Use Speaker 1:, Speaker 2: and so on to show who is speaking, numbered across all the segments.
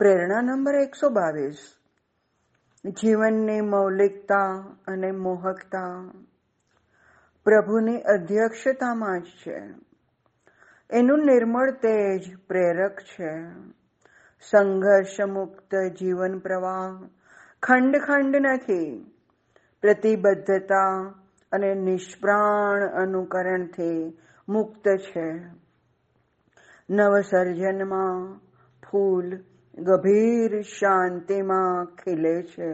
Speaker 1: પ્રેરણા નંબર એકસો બાવીસ. જીવનની મૌલિકતા અને મોહકતા પ્રભુની અધ્યક્ષતામાં જ છે. એનું નિર્મળ તેજ પ્રેરક છે. સંઘર્ષ મુક્ત જીવન પ્રવાહ ખંડ ખંડ નથી. પ્રતિબદ્ધતા અને નિષ્પ્રાણ અનુકરણથી મુક્ત છે. નવસર્જનમાં ફૂલ ગભીર શાંતિમાં ખીલે છે.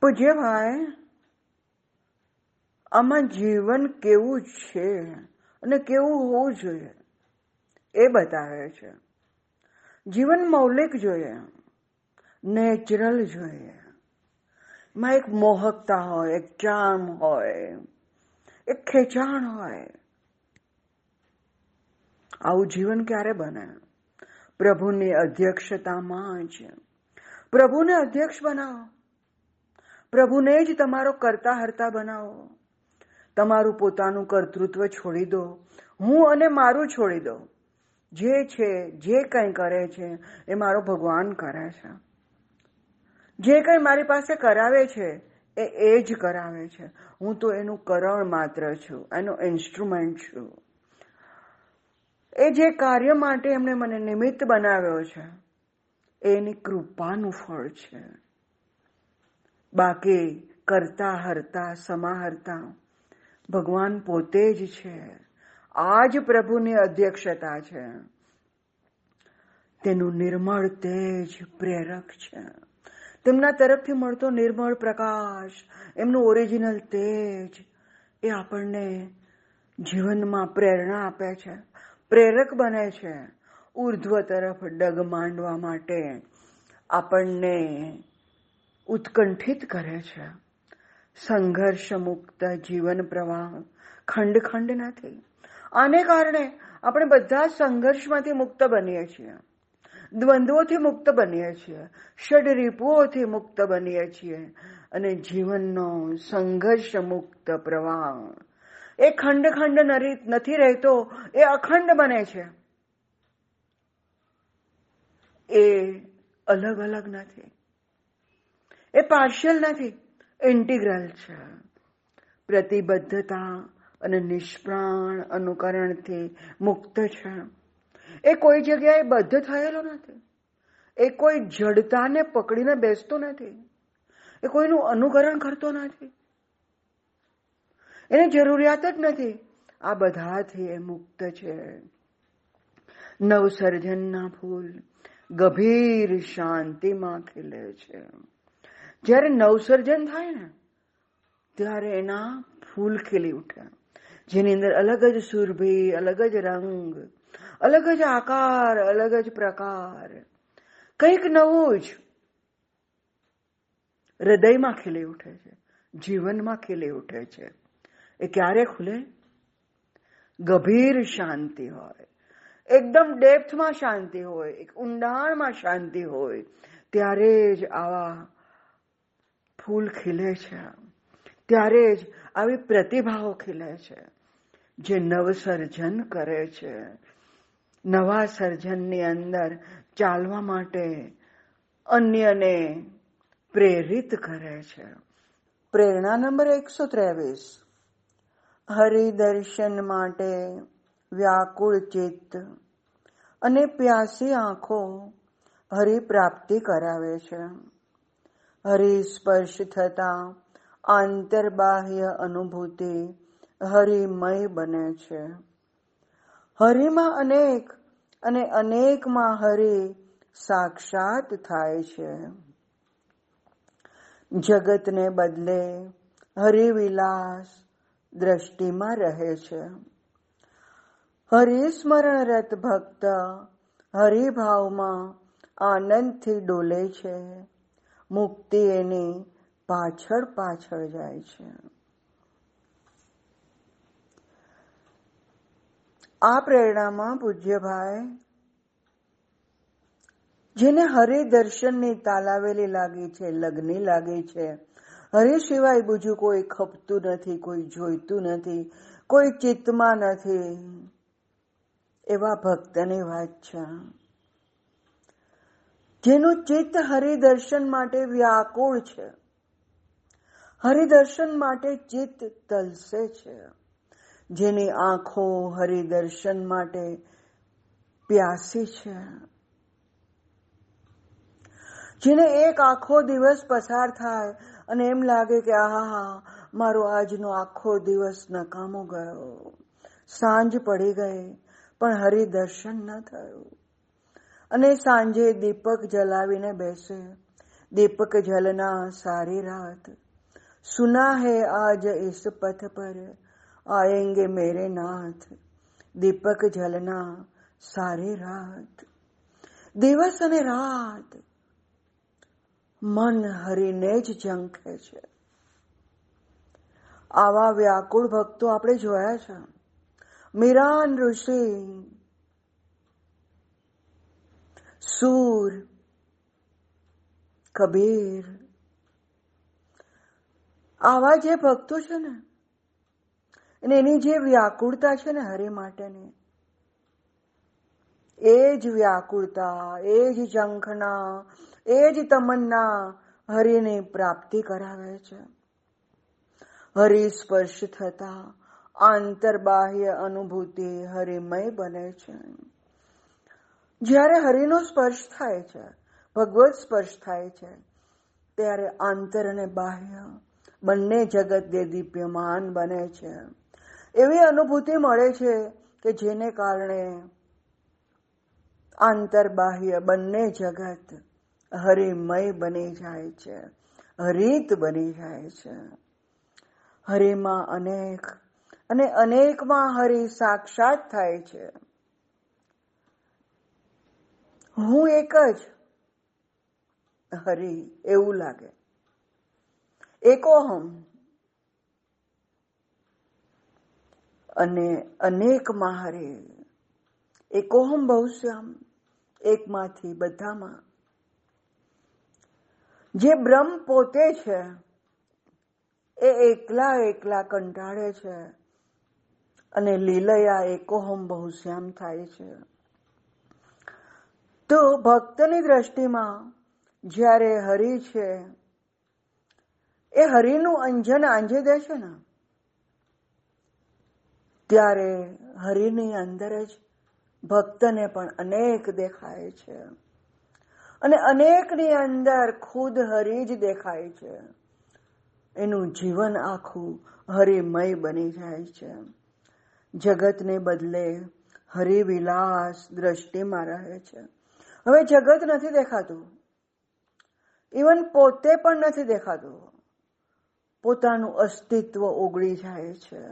Speaker 1: પૂજ્યભાઈ આમાં જીવન કેવું છે અને કેવું હોવું જોઈએ એ બતાવે છે. જીવન મૌલિક જોઈએ, નેચરલ જોઈએ. એમાં એક મોહકતા હોય, એક ચાર્મ હોય, એક ખેંચાણ હોય. આવું જીવન ક્યારે બને? પ્રભુની અધ્યક્ષતામાં જ. પ્રભુને અધ્યક્ષ બનાવો. પ્રભુને જ તમારો કરતા હરતા બનાવો. તમારું પોતાનું કર્તૃત્વ છોડી દો. હું અને મારું છોડી દો જે છે, જે કંઈ કરે છે, એ મારો ભગવાન કરે છે. જે કંઈ મારી પાસે કરાવે છે, એ એ જ કરાવે છે. હું તો એનું કરણ માત્ર છું, એનો ઇન્સ્ટ્રુમેન્ટ છું. એ જે કાર્ય માટે એમણે મને નિમિત્ત બનાવ્યો છે, એની કૃપાનું ફળ છે. બાકી કરતા હરતા સમાહરતા ભગવાન પોતે જ છે. આ જ પ્રભુની અધ્યક્ષતા છે. તેનું નિર્મળ તેજ પ્રેરક છે. તેમના તરફથી મળતો નિર્મળ પ્રકાશ, એમનું ઓરિજિનલ તેજ, એ આપણને જીવનમાં પ્રેરણા આપે છે. પ્રેરક બને છે ઉર્ધ્વ તરફ ડગ માંડવા માટે. આપણને ઉત્કંઠિત કરે છે. સંઘર્ષ મુક્ત જીવન પ્રવાહ ખંડ ખંડ નથી. આને કારણે આપણે બધા સંઘર્ષમાંથી મુક્ત બનીએ છીએ. દ્વંદ્વોથી મુક્ત બનીએ છીએ. ષડ રીપુઓથી મુક્ત બનીએ છીએ. અને જીવનનો સંઘર્ષ મુક્ત પ્રવાહ એ ખંડ ખંડ નથી રહેતો, એ અખંડ બને છે. એ અલગ અલગ નથી. એ પાર્શિયલ નથી ઇન્ટિગ્રલ છે. પ્રતિબદ્ધતા અને નિષ્પ્રાણ અનુકરણથી મુક્ત છે. એ કોઈ જગ્યાએ બદ્ધ થયેલો નથી. એ કોઈ જડતાને પકડીને બેસતો નથી. એ કોઈનું અનુકરણ કરતો નથી. એને જરૂરિયાત જ નથી. આ બધાથી એ મુક્ત છે. નવસર્જનના ફૂલ ગભીર શાંતિમાં ખીલે છે. જ્યારે નવસર્જન થાય ને, ત્યારે એના ફૂલ ખીલી ઉઠે. જેની અંદર અલગ જ સુરભી, અલગ જ રંગ, અલગ જ આકાર, અલગ જ પ્રકાર. કંઈક નવું જ હૃદયમાં ખીલી ઉઠે છે. જીવનમાં ખીલી ઉઠે છે. એ ક્યારે ખુલે? ગભીર શાંતિ હોય. એકદમ ડેપ્થમાં શાંતિ હોય, એક ઊંડાણમાં શાંતિ હોય, ત્યારે જ આવા ફૂલ ખીલે છે. ત્યારે જ આવી પ્રતિભાઓ ખીલે છે. જે નવસર્જન કરે છે. નવા સર્જનની અંદર ચાલવા માટે અન્યને પ્રેરિત કરે છે. પ્રેરણા નંબર એકસો ત્રેવીસ. હરિદર્શન માટે વ્યાકુળ ચિત્ત અને પ્યાસી આંખો હરિપ્રાપ્તિ કરાવે છે. હરિ સ્પર્શ થતા આંતરબાહ્ય અનુભૂતિ હરિમય બને છે. હરિમાં અનેક અને અનેકમાં હરિ સાક્ષાત થાય છે. જગતને બદલે હરિવિલાસ દ્રષ્ટિમાં રહે છે. હરિસ્મરણરત ભક્ત હરિભાવમાં આનંદથી ડોલે છે. મુક્તિ એની પાછળ પાછળ જાય છે. આ પ્રેરણામાં પૂજ્યભાઈ, જેને હરિદર્શનની તાલાવેલી લાગી છે, લગ્ની લાગી છે હરિ સિવાય બીજું કોઈ ખપતું નથી, કોઈ જોઈતું નથી, કોઈ ચિત્તમાં નથી. એવા ભક્તની વાત છે. જેનું ચિત્ત હરિદર્શન માટે વ્યાકુળ છે. હરિદર્શન માટે ચિત્ત તલસે છે. જેની આંખો હરિદર્શન માટે પ્યાસી છે. જેને એક આખો દિવસ પસાર થાય અને એમ લાગે કે આહા મારો આજનો આખો દિવસ નકામો ગયો. સાંજ પડી ગઈ, પણ હરિ દર્શન ન થયું. અને સાંજે દીપક જલાવીને બેસે. દીપક જલના સારી રાત. સુના હે આજ ઇસ પથ પર, આયેંગે મેરે નાથ. દીપક જલના સારી રાત. દિવસ અને રાત. મન હરીને જ ઝંખે છે. આવા વ્યાકુળ ભક્તો આપણે જોયા છે. મીરાન ઋષિ, સૂર, કબીર, આવા જે ભક્તો છે ને, અને એની જે વ્યાકુળતા છે ને હરે માટેની, એ જ વ્યાકુળતા, એ જ ઝંખના એ જ તમન્ના હરિને પ્રાપ્તિ કરાવે છે. હરિ સ્પર્શ થતા આંતરબાહ્ય અનુભૂતિ હરિમય બને છે. જ્યારે હરિનો સ્પર્શ થાય છે, ભગવત સ્પર્શ થાય છે, ત્યારે આંતર અને બાહ્ય બંને જગત દે દીપ્યમાન બને છે. એવી અનુભૂતિ મળે છે કે જેને કારણે આંતર બાહ્ય બંને જગત હરિમય બની જાય છે, હરિત બની જાય છે. હરેમાં અનેક, અને અનેકમાં હરિ સાક્ષાત થાય છે. હું એક જ હરિ એવું લાગે. એકોહમ અને અનેકમાં હરે. એકોહમ બહુશ્યામ. એકમાંથી બધામાં. જે બ્રહ્મ પોતે છે, એ એકલા એકલા કંટાળે છે અને લીલયા એકોહમ બહુશ્યામ થાય છે. તો ભક્તની દ્રષ્ટિમાં જ્યારે હરિ છે, એ હરિનું અંજન આંજે દે છે ને? ત્યારે હરિની અંદર જ ભક્તને પણ અનેક દેખાય છે. અને અનેકની અંદર ખુદ હરિ જ દેખાય છે. એનું જીવન આખું હરિમય બની જાય છે. જગતને બદલે હરિવિલાસ દ્રષ્ટિમાં રહે છે. હવે જગત નથી દેખાતું. ઇવન પોતે પણ નથી દેખાતું. પોતાનું અસ્તિત્વ ઓગળી જાય છે.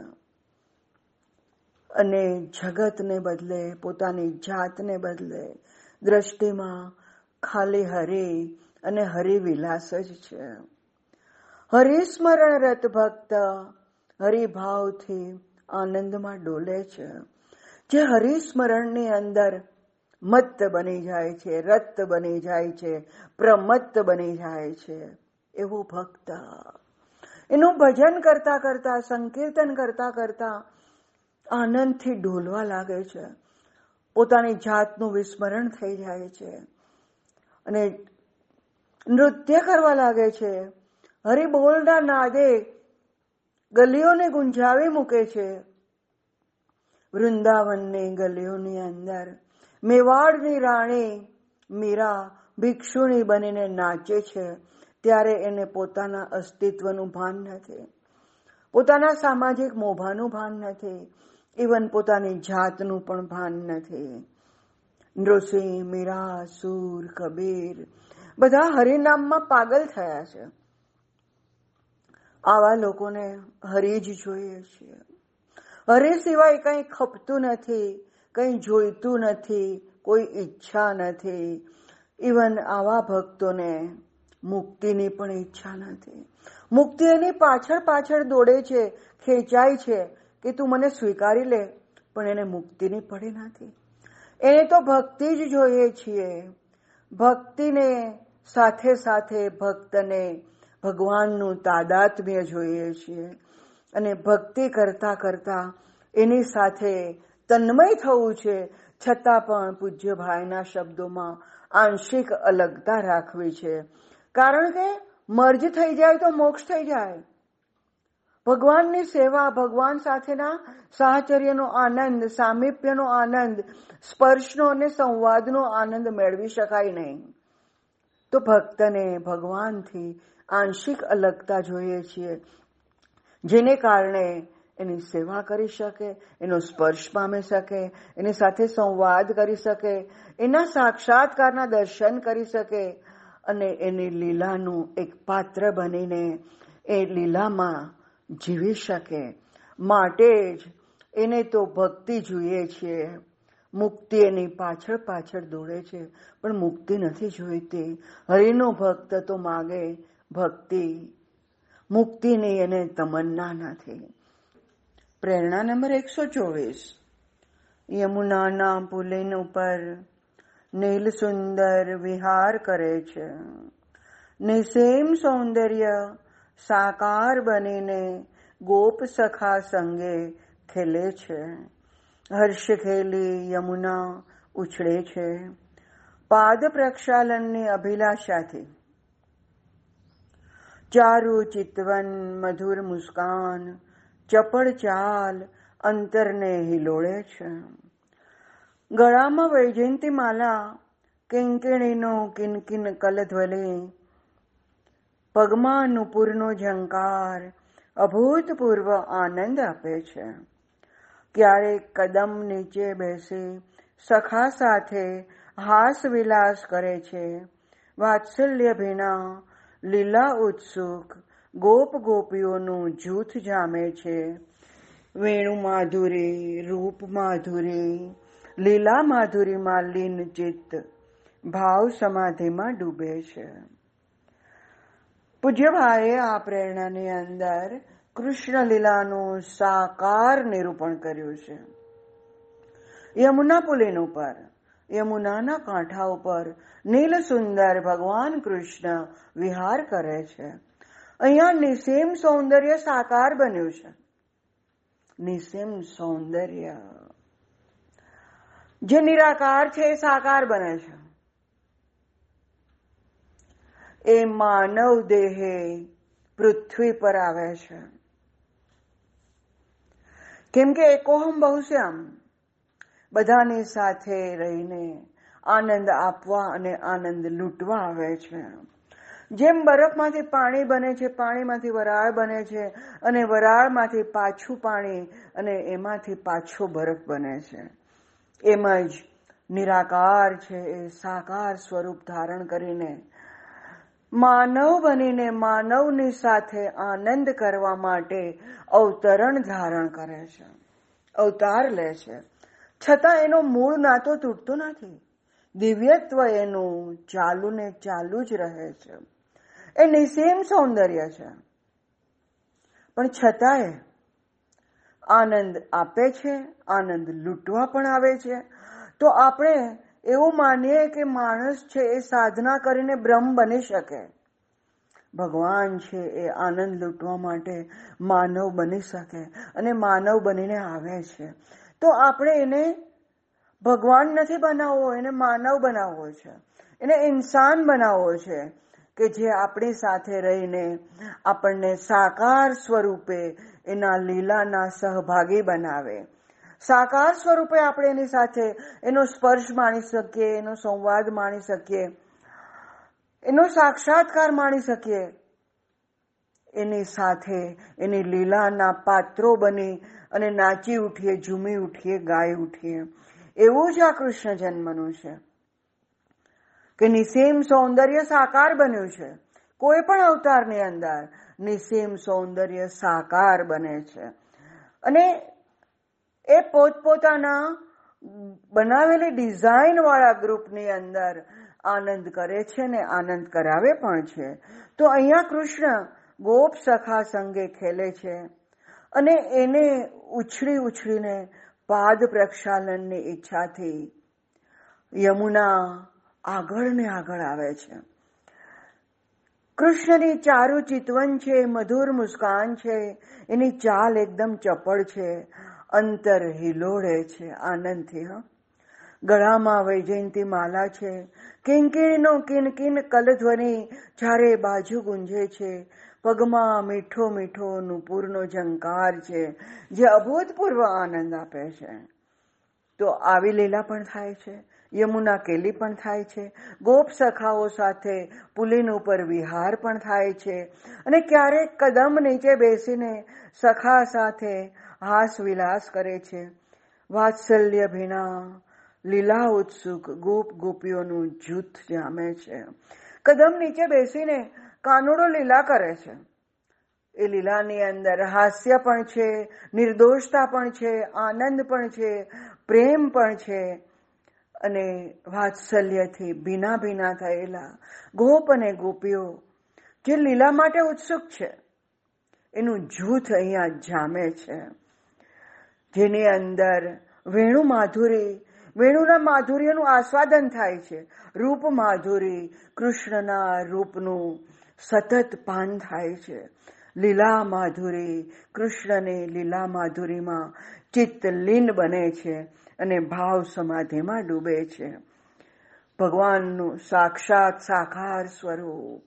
Speaker 1: અને જગતને બદલે, પોતાની જાતને બદલે, દ્રષ્ટિમાં ખાલી હરિ અને હરિવિલાસ જ છે. હરિસ્મરણ રત ભક્ત હરિભાવથી આનંદમાં ડોલે છે. જે હરિસ્મરણની અંદર મત્ત બની જાય છે રત બની જાય છે, પ્રમત્ત બની જાય છે. એવો ભક્ત. એનું ભજન કરતા કરતા, સંકીર્તન કરતા કરતા આનંદથી ડોલવા લાગે છે. પોતાની જાતનું વિસ્મરણ થઈ જાય છે. અને નૃત્ય કરવા લાગે છે. હરિબોલના નાદે ગલીઓને ગુંજાવી મૂકે છે. વૃંદાવનની ગલીઓની અંદર મેવાડની રાણી મીરા ભિક્ષુણી બનીને નાચે છે. ત્યારે એને પોતાના અસ્તિત્વનું ભાન નથી. પોતાના સામાજિક મોભાનું ભાન નથી. ઇવન પોતાની જાતનું પણ ભાન નથી. નૃસિંહ, મીરા, સુર, કબીર, બધા હરિનામમાં પાગલ થયા છે. આવા લોકોને હરી જ જોઈએ છીએ. હરી સિવાય કંઈ ખપતું નથી, કંઈ જોઈતું નથી, કોઈ ઈચ્છા નથી. ઇવન આવા ભક્તોને મુક્તિની પણ ઈચ્છા નથી. મુક્તિ એની પાછળ પાછળ દોડે છે, ખેંચાય છે કે તું મને સ્વીકારી લે, પણ એને મુક્તિની પડી નથી. એને તો ભક્તિ જ જોઈએ છીએ. ભક્તિને સાથે સાથે ભક્તને ભગવાનનું તાદાત્મ્ય જોઈએ છીએ. અને ભક્તિ કરતા કરતા એની સાથે તન્મય થવું છે, છતાં પણ પૂજ્ય ભાઈના શબ્દોમાં આંશિક અલગતા રાખવી છે. કારણ કે મર્જ થઈ જાય તો મોક્ષ થઈ જાય. ભગવાનની સેવા, ભગવાન સાથેના સાહચર્યનો આનંદ, સામીપ્યનો આનંદ, સ્પર્શનો અને સંવાદનો આનંદ મેળવી શકાય નહીં. તો ભક્તને ભગવાનથી આંશિક અલગતા જોઈએ છીએ, જેને કારણે એની સેવા કરી શકે, એનો સ્પર્શ પામી શકે, એની સાથે સંવાદ કરી શકે, એના સાક્ષાત્કારના દર્શન કરી શકે અને એની લીલાનું એક પાત્ર બનીને એ લીલામાં જીવી શકે. માટે જ એને તો ભક્તિ જોઈએ છીએ મુક્તિ એની પાછળ પાછળ દોડે છે. પણ મુક્તિ નથી જોઈતી. હરિનો ભક્ત તો માગે ભક્તિ. મુક્તિની એને તમન્ના નથી. પ્રેરણા નંબર એકસો ચોવીસ. યમુનાના પુલિન ઉપર નીલ સુંદર વિહાર કરે છે. નિસેમ સૌંદર્ય સાકાર બનીને ગોપ સખા સંગે ખેલે છે. હર્ષ ખેલી યમુના ઉછળે છે. પાદ પ્રક્ષાલનની અભિલાષાથી. ચારુ ચિતવન મધુર મુસ્કાન, ચપળ ચાલ અંતરને હિલોળે છે. ગળામાં વૈજયંતી માલા કિંકિણીનો કિનકિન કલધ્વલી પગમાં નુપુરનો ઝંકાર અભૂતપૂર્વ આનંદ આપે છે. ક્યારેક કદમ નીચે બેસી, સખા સાથે હાસ વિલાસ કરે છે. વાત્સલ્ય ભીના લીલા ઉત્સુક ગોપ ગોપીઓનું જૂથ જામે છે. વેણુ માધુરી, રૂપ માધુરી, લીલા માધુરીમાં લીન ચિત્ત ભાવ સમાધિમાં ડૂબે છે. પૂજ્યભાઈએ આ પ્રેરણાની અંદર કૃષ્ણ લીલાનું સાકાર નિરૂપણ કર્યું છે. યમુના પુલિન ઉપર, યમુનાના કાંઠા ઉપર નીલ સુંદર ભગવાન કૃષ્ણ વિહાર કરે છે. અહીંયા નિસીમ સૌંદર્ય સાકાર બન્યું છે. નિસીમ સૌંદર્ય. જે નિરાકાર છે એ સાકાર બને છે. એ માનવ દેહે પૃથ્વી પર આવે છે. કેમ કે એકોહમ બહુશ્યામ બધાની સાથે રહીને આનંદ આપવા અને આનંદ લૂંટવા આવે છે. જેમ બરફમાંથી પાણી બને છે, પાણીમાંથી વરાળ બને છે અને વરાળમાંથી પાછું પાણી અને એમાંથી પાછો બરફ બને છે. એમ જ નિરાકાર છે, એ સાકાર સ્વરૂપ ધારણ કરીને માનવ બનીને માનવની સાથે આનંદ કરવા માટે અવતરણ ધારણ કરે છે, અવતાર લે છે. છતાં એનો મૂળ નાતો તૂટતો નથી. દિવ્યત્વ એનું ચાલુ ને ચાલુ જ રહે છે. એ નિસીમ સૌંદર્ય છે. પણ છતાંય આનંદ આપે છે, આનંદ લૂંટવા પણ આવે છે. તો આપણે એવું માનીએ કે માણસ છે એ સાધના કરીને બ્રહ્મ બની શકે. ભગવાન છે એ આનંદ લૂંટવા માટે માનવ બની શકે અને માનવ બનીને આવે છે. તો આપણે એને ભગવાન નથી બનાવવો, એને માનવ બનાવવો છે. એને ઇન્સાન બનાવવો છે કે જે આપણી સાથે રહીને આપણને સાકાર સ્વરૂપે એના લીલાના સહભાગી બનાવે. સાકાર સ્વરૂપે આપણે એની સાથે એનો સ્પર્શ માણી શકીએ, એનો સંવાદ માણી શકીએ, એનો સાક્ષાત્કાર માણી શકીએ. એની સાથે એની લીલાના પાત્રો બની અને નાચી ઉઠીએ, ઝૂમી ઉઠીએ, ગાઈ ઉઠીએ. એવું જ આ કૃષ્ણ જન્મનું છે. કે નિસીમ સૌંદર્ય સાકાર બન્યું છે. કોઈ પણ અવતારની અંદર નિસીમ સૌંદર્ય સાકાર બને છે. અને એ પોતપોતાના બનાવેલી ડિઝાઇન વાળા ગ્રુપની અંદર આનંદ કરે છે ને આનંદ કરાવે પણ છે. તો અહીંયા કૃષ્ણ ગોપ સખા સંગે ખેલે છે અને એને ઉછળી ઉછળીને પાદ પ્રક્ષાલનની ઈચ્છાથી યમુના આગળ ને આગળ આવે છે. કૃષ્ણની ચારુ ચિતવન છે, મધુર મુસ્કાન છે, એની ચાલ એકદમ ચપળ છે. અંતર હિલોડે છે, આનંદથી, હા. ગળામાં વૈજયંતી માલા છે. કિનકિનનો કિનકિન કલધ્વનિ ચારે બાજુ ગુંજે છે, પગમાં મીઠો મીઠો નુપુરનો ઝંકાર છે, જે અભૂતપૂર્વ આનંદ આપે છે. તો આવી લીલા પણ થાય છે, યમુના કેલી પણ થાય છે, ગોપ સખાઓ સાથે પુલિન ઉપર વિહાર પણ થાય છે. અને ક્યારેક કદમ નીચે બેસીને સખા સાથે હાસ વિલાસ કરે છે. વાત્સલ્ય ભીના લીલા ઉત્સુક ગોપ ગોપીઓનું જૂથ જામે છે. કદમ નીચે બેસીને કાનુડો લીલા કરે છે. એ લીલાની અંદર હાસ્ય પણ છે, નિર્દોષતા પણ છે, આનંદ પણ છે, પ્રેમ પણ છે. અને વાત્સલ્યથી ભીના ભીના થયેલા ગોપ અને ગોપીઓ જે લીલા માટે ઉત્સુક છે, એનું જૂથ અહીંયા જામે છે. જેની અંદર વેણુ માધુરી, વેણુના માધુર્યનું આસ્વાદન થાય છે. રૂપ માધુરી કૃષ્ણના રૂપનું સતત પાન થાય છે. લીલા માધુરી કૃષ્ણની લીલા માધુરીમાં ચિત્ત લીન બને છે અને ભાવ સમાધિમાં ડૂબે છે. ભગવાનનું સાક્ષાત સાકાર સ્વરૂપ.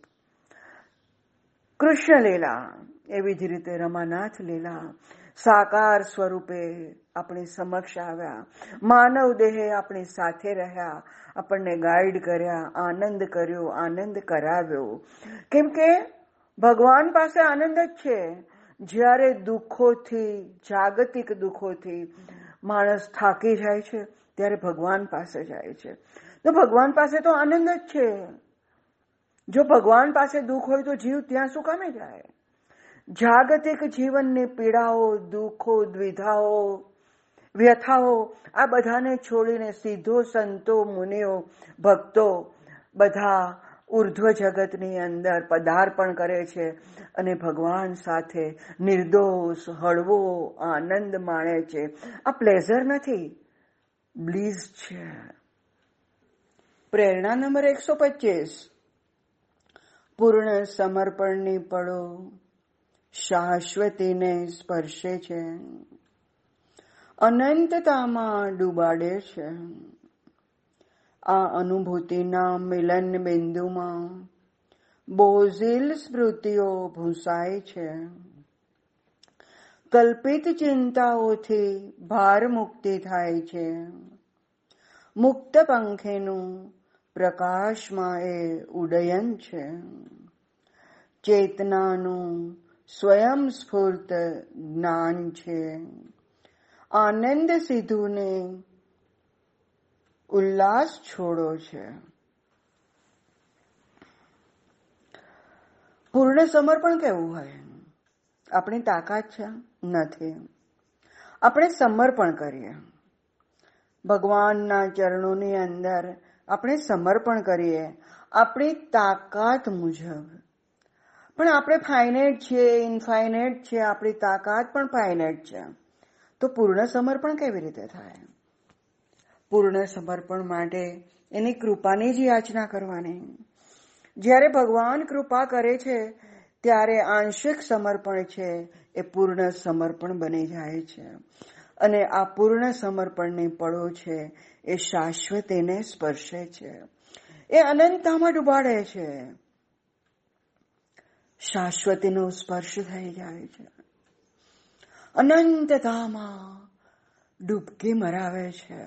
Speaker 1: કૃષ્ણ લીલા, એવી જ રીતે રમાનાથ લીલા સાકાર સ્વરૂપે આપણી સમક્ષ આવ્યા. માનવ દેહે આપણી સાથે રહ્યા. આપણને ગાઈડ કર્યા, આનંદ કર્યો, આનંદ કરાવ્યો. કેમ કે ભગવાન પાસે આનંદ જ છે. જ્યારે દુઃખોથી, જાગતિક દુઃખોથી માણસ થાકી જાય છે, ત્યારે ભગવાન પાસે જાય છે. તો ભગવાન પાસે તો આનંદ જ છે. જો ભગવાન પાસે દુઃખ હોય તો જીવ ત્યાં શું કામે જાય? જાગતિક જીવનની પીડાઓ, દુઃખો, દ્વિધાઓ, વ્યથાઓ, આ બધાને છોડીને સીધો સંતો, મુનિઓ, ભક્તો બધા ઉર્ધ્વ જગતની અંદર પદાર્પણ કરે છે અને ભગવાન સાથે નિર્દોષ, હળવો આનંદ માણે છે. આ પ્લેઝર નથી બ્લીઝ છે. પ્રેરણા નંબર એકસો પચીસ. પૂર્ણ સમર્પણની પળો. શાશ્વતીને સ્પર્શે છે. અનંતતામાં ડૂબાડે છે. આ અનુભૂતિના મિલન બિંદુમાં બોઝિલ સ્મૃતિઓ ભૂસાય છે. કલ્પિત ચિંતાઓથી ભાર મુક્તિ થાય છે. મુક્ત પંખેનું પ્રકાશમાં એ ઉડયન છે. ચેતનાનું સ્વયં સ્ફૂર્ત જ્ઞાન છે. આનંદ સિદ્ધુને ઉલ્લાસ છોડો છે. પૂર્ણ સમર્પણ કેવું હોય? આપણી તાકાત છે? નથી. આપણે સમર્પણ કરીએ. ભગવાનના ચરણોની અંદર આપણે સમર્પણ કરીએ. આપણી તાકાત મુજબ. પણ આપણે ફાઇનેટ છીએ ઇનફાઇનાઇટ છે, આપણી તાકાત પણ ફાઇનેટ છે. તો પૂર્ણ સમર્પણ કેવી રીતે થાય? પૂર્ણ સમર્પણ માટે એની કૃપાની જ યાચના કરવાની. જ્યારે ભગવાન કૃપા કરે છે, ત્યારે આંશિક સમર્પણ છે, એ પૂર્ણ સમર્પણ બની જાય છે. અને આ પૂર્ણ સમર્પણની પળો છે, એ શાશ્વત એને સ્પર્શે છે. એ અનંતતામાં ડૂબાડે છે. શાશ્વતીનો સ્પર્શ થઈ જાય છે. અનંતતામાં ડૂબકી મરાવે છે.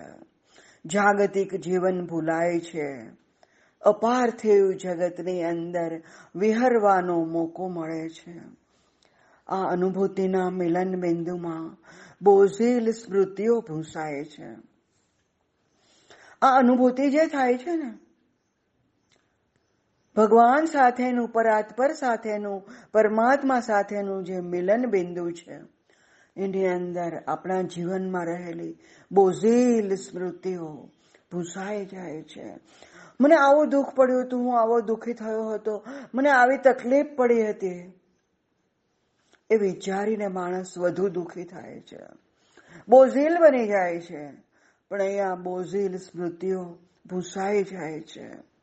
Speaker 1: જાગતિક જીવન ભૂલાય છે. અપાર્થિવ જગતની અંદર વિહરવાનો મોકો મળે છે. આ અનુભૂતિના મિલન બિંદુમાં બોઝેલ સ્મૃતિઓ ભૂસાય છે. આ અનુભૂતિ જે થાય છે ને ભગવાન સાથેનું, પરાત્પર સાથેનું, પરમાત્મા સાથેનું જે મિલન બિંદુ છે, એની અંદર આપણા જીવનમાં રહેલી બોઝેલ સ્મૃતિઓ ભૂસાઈ જાય છે. મને આવું દુઃખ પડ્યું હતું, હું આવો દુઃખી થયો હતો. મને આવી તકલીફ પડી હતી. એ વિચારીને માણસ વધુ દુઃખી થાય છે. બોઝીલ બની જાય છે, પણ અહીંયા બોઝીલ સ્મૃતિઓ ભૂસાઈ જાય છે.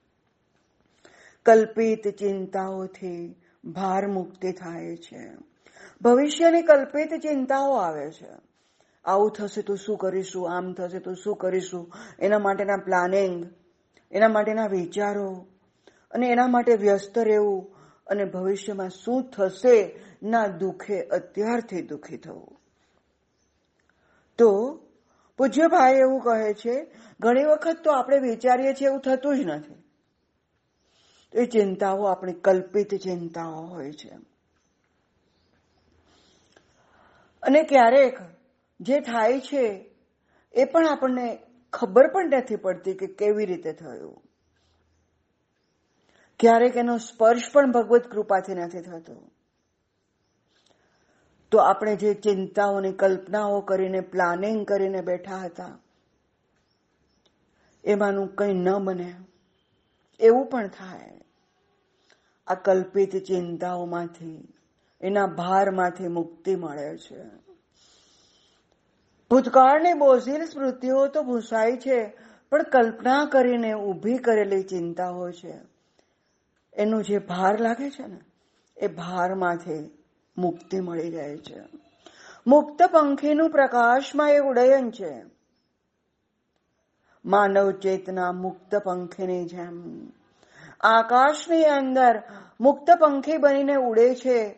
Speaker 1: કલ્પિત ચિંતાઓથી ભાર મુક્તિ થાય છે. ભવિષ્યની કલ્પિત ચિંતાઓ આવે છે. આવું થશે તો શું કરીશું? આમ થશે તો શું કરીશું? એના માટેના પ્લાનિંગ, એના માટેના વિચારો અને એના માટે વ્યસ્ત રહેવું અને ભવિષ્યમાં શું થશે ના દુઃખે અત્યારથી દુઃખી થવું. તો પૂજ્ય ભાઈ એવું કહે છે, ઘણી વખત તો આપણે વિચારીએ છીએ એવું થતું જ નથી. એ ચિંતાઓ આપણી કલ્પિત ચિંતાઓ હોય છે. અને ક્યારેક જે થાય છે, એ પણ આપણને ખબર પણ નથી પડતી કે કેવી રીતે થયું. ક્યારેક એનો સ્પર્શ પણ ભગવત કૃપાથી નથી થતો. તો આપણે જે ચિંતાઓની કલ્પનાઓ કરીને પ્લાનિંગ કરીને બેઠા હતા, એમાંનું કંઈ ન બને, એવું પણ થાય. આ કલ્પિત ચિંતાઓમાંથી, એના ભારમાંથી મુક્તિ મળે છે. ભૂતકાળની બોઝિલ સ્મૃતિઓ તો ભૂસાય છે, પણ કલ્પના કરીને ઊભી કરેલી ચિંતાઓ છે. એનું જે ભાર લાગે છે ને, એ ભારમાંથી મુક્તિ મળી જાય છે. મુક્ત પંખીનું પ્રકાશમાં એ ઉડયન છે. માનવ ચેતના મુક્ત પંખીની જેમ. આકાશની અંદર મુક્ત પંખી બનીને ઉડે છે.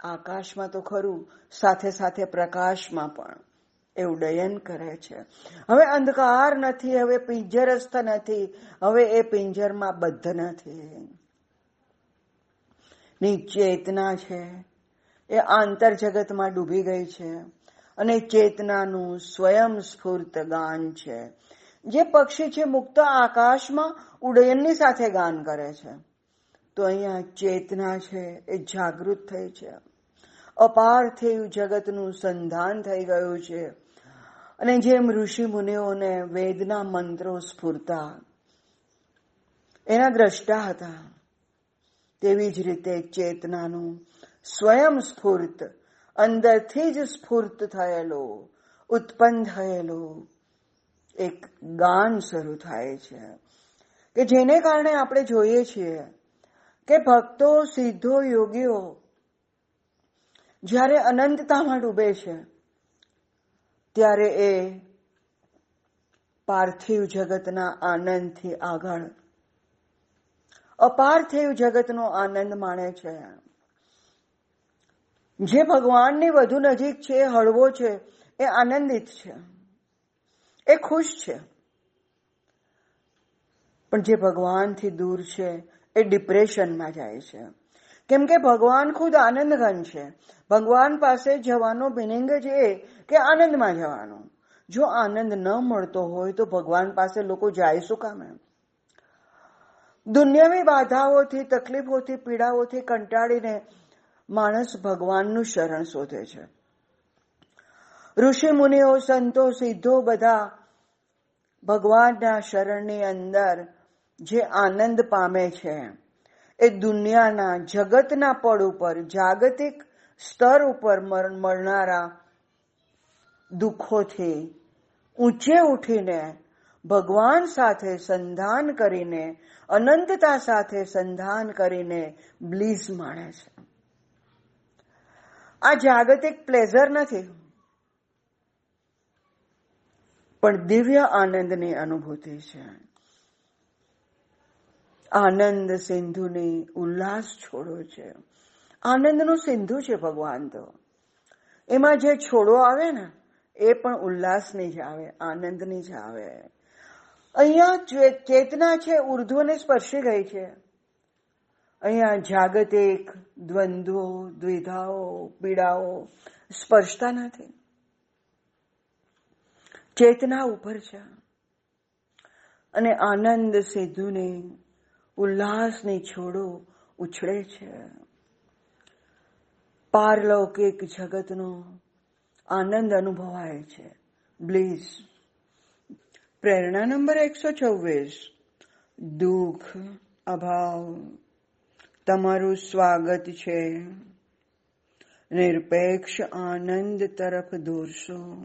Speaker 1: આકાશમાં તો ખરું, સાથે સાથે પ્રકાશમાં પણ. એ ઉડયન કરે છે. હવે અંધકાર નથી, હવે પિંજરસ્થ નથી, હવે એ પિંજરમાં બદ્ધ નથી. ની ચેતના છે. એ આંતર જગતમાં ડૂબી ગઈ છે. અને ચેતનાનું સ્વયં સ્ફૂર્ત ગાન છે. જે પક્ષી છે મુક્ત આકાશમાં ઉડયનની સાથે ગાન કરે છે. તો અહીંયા ચેતના છે, એ જાગૃત થઈ છે. અપાર થયું જગતનું સંધાન થઈ ગયું છે. અને જેમ ઋષિ મુનિઓને વેદના મંત્રો સ્ફૂરતા, એના દ્રષ્ટા હતા, તેવી જ રીતે ચેતનાનું સ્વયં સ્ફૂર્ત, અંદરથી જ સ્ફૂર્ત થયેલો, ઉત્પન્ન થયેલો. એક ગાન શરૂ થાય છે. કે જેને કારણે આપણે જોઈએ છીએ કે ભક્તો સિદ્ધો યોગીઓ જ્યારે અનંતતામાં ડૂબે છે, ત્યારે એ પાર્થિવ જગતના આનંદથી આગળ, અપાર્થિવ જગતનો આનંદ માણે છે. જે ભગવાનની વધુ નજીક છે, હળવો છે, એ આનંદિત છે. એ ખુશ છે. પણ જે ભગવાનથી દૂર છે, એ ડિપ્રેશનમાં જાય છે. કેમ કે ભગવાન ખુદ આનંદઘન છે. ભગવાન પાસે જવાનો મિનિંગ જ એ કે આનંદમાં જવાનું. જો આનંદ ન મળતો હોય તો ભગવાન પાસે લોકો જાય શું કામ એમ? દુનિયાવી બાધાઓથી, તકલીફોથી, પીડાઓથી કંટાળીને માણસ ભગવાનનું શરણ શોધે છે. ઋષિ મુનિઓ સંતો સિદ્ધો બધા ભગવાનના શરણની અંદર જે આનંદ પામે છે. એ દુનિયાના જગતના પડ ઉપર, જાગતિક સ્તર ઉપર મળનારા દુઃખોથી ઊંચે ઉઠીને ભગવાન સાથે સંધાન કરીને, અનંતતા સાથે સંધાન કરીને બ્લીઝ માણે છે. આ જાગતિક પ્લેઝર નથી. પણ દિવ્ય આનંદની અનુભૂતિ છે. આનંદ સિંધુની ઉલ્લાસ છોડો છે. આનંદનો સિંધુ છે ભગવાન તો. એમાં જે છોડો આવે ને, એ પણ ઉલ્લાસની જ આવે, આનંદની જ આવે. અહીંયા ચેતના છે, ઉર્ધ્વને સ્પર્શી ગઈ છે. અહીંયા જાગતિક દ્વંદ્વો, દ્વિધાઓ, પીડાઓ સ્પર્શતા નથી. ચેતના ઉપર છે. અને આનંદ સિદ્ધુને, ઉલ્લાસની છોડો ઉછળે છે. પારલૌકિક જગતનો આનંદ અનુભવાય છે. બ્લીઝ પ્રેરણા નંબર એકસો છવ્વીસ દુઃખ, અભાવ. તમારું સ્વાગત છે. નિરપેક્ષ આનંદ તરફ દોરશો.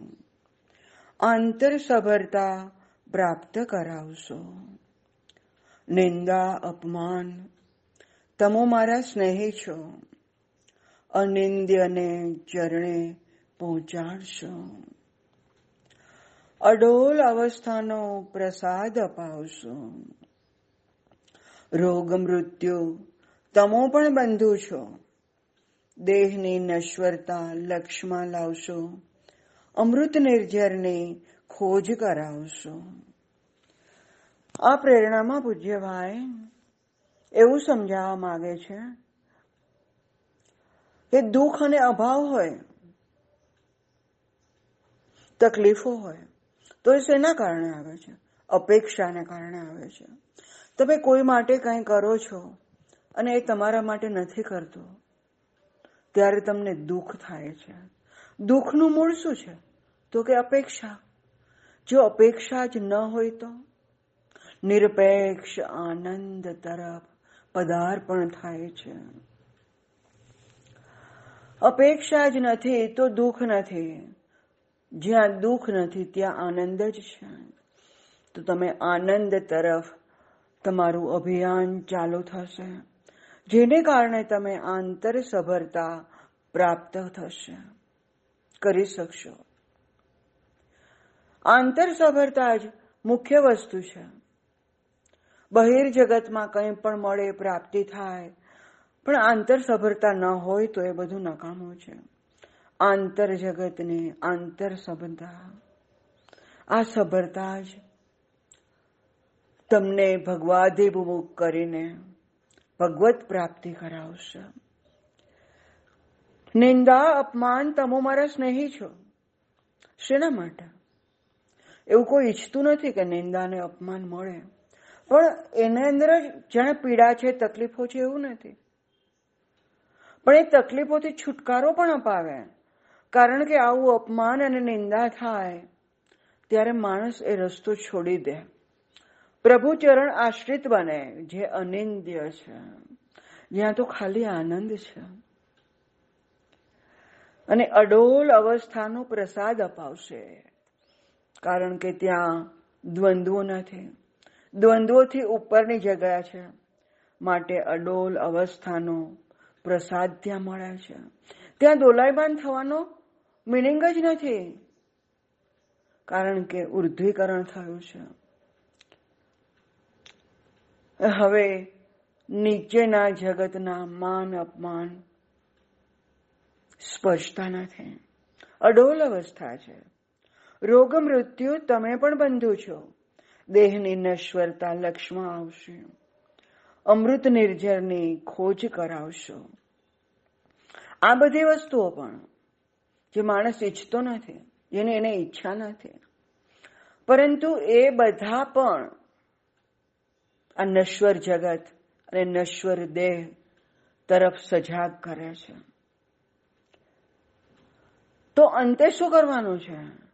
Speaker 1: આંતર સભરતા પ્રાપ્ત કરાવશો. નિંદા, અપમાન, તમો મારા સ્નેહી છો. અનિંદ્યને ચરણે પહોંચાડશો. અડોલ અવસ્થાનો પ્રસાદ અપાવશો. રોગ, મૃત્યુ, તમો પણ બંધુ છો. દેહની નશ્વરતા લક્ષમાં લાવશો. અમૃત નિર્જરની ખોજ કરાવશો. આ પ્રેરણામાં પૂજ્યભાઈ એવું સમજાવવા માંગે છે કે દુઃખ અને અભાવ હોય, તકલીફો હોય, તો એ શેના કારણે આવે છે? અપેક્ષાને કારણે આવે છે. તમે કોઈ માટે કંઈ કરો છો અને એ તમારા માટે નથી કરતો, ત્યારે તમને દુઃખ થાય છે. દુઃખનું મૂળ શું છે? તો કે અપેક્ષા. જો અપેક્ષા જ ન હોય તો? નિરપેક્ષ આનંદ તરફ પદાર્પણ થાય છે. અપેક્ષા જ નથી તો દુઃખ નથી. જ્યાં દુઃખ નથી ત્યાં આનંદ જ છે. તો તમે આનંદ તરફ તમારું અભિયાન ચાલુ થશે, જેને કારણે તમે આંતર સભરતા પ્રાપ્ત થશે. કરી શકશો. આંતર સભરતા જ મુખ્ય વસ્તુ છે. બહિર જગતમાં કંઈ પણ મળે પ્રાપ્તિ થાય, પણ આંતર સભરતા ન હોય તો એ બધું નકામું છે. આંતર જગતને આંતર સભરતા આ સભરતા જ તમને ભગવાદિભુમુખ કરીને ભગવત પ્રાપ્તિ કરાવશે. નિંદા, અપમાન, તમે મારા સ્નેહી છો. શેના માટે? એવું કોઈ ઈચ્છતું નથી કે નિંદાને અપમાન મળે. પણ એના અંદર જ જેને પીડા છે, તકલીફો છે એવું નથી. પણ એ તકલીફોથી છુટકારો પણ અપાવે. કારણ કે આવું અપમાન અને નિંદા થાય, ત્યારે માણસ એ રસ્તો છોડી દે. પ્રભુ ચરણ આશ્રિત બને, જે અનિંદ્ય છે. જ્યાં તો ખાલી આનંદ છે. અને અડોલ અવસ્થાનો પ્રસાદ અપાવશે. કારણ કે ત્યાં દ્વંદ્વો નથી દ્વંદ્વોથી ઉપરની જગ્યા છે. માટે અડોલ અવસ્થાનો પ્રસાદ ત્યાં મળે છે. ત્યાં દોલાયમાન થવાનો મિનિંગ જ નથી. કારણ કે ઉર્ધ્વીકરણ થયું છે. હવે નીચેના જગતના માન અપમાન સ્પર્શતા નથી અડોલ અવસ્થા છે. રોગ મૃત્યુ તમે પણ બંધુ છો. દેહની નશ્વરતા લક્ષમાં આવશે. અમૃત નિર્જરની ખોજ કરાવશો. આ બધી વસ્તુઓ પણ, જે માણસ ઈચ્છતો નથી, જેની એને ઈચ્છા નથી. પરંતુ એ બધા પણ, આ નશ્વર જગત અને નશ્વર દેહ તરફ સજાગ કરે છે. તો અંતે શું કરવાનું છે?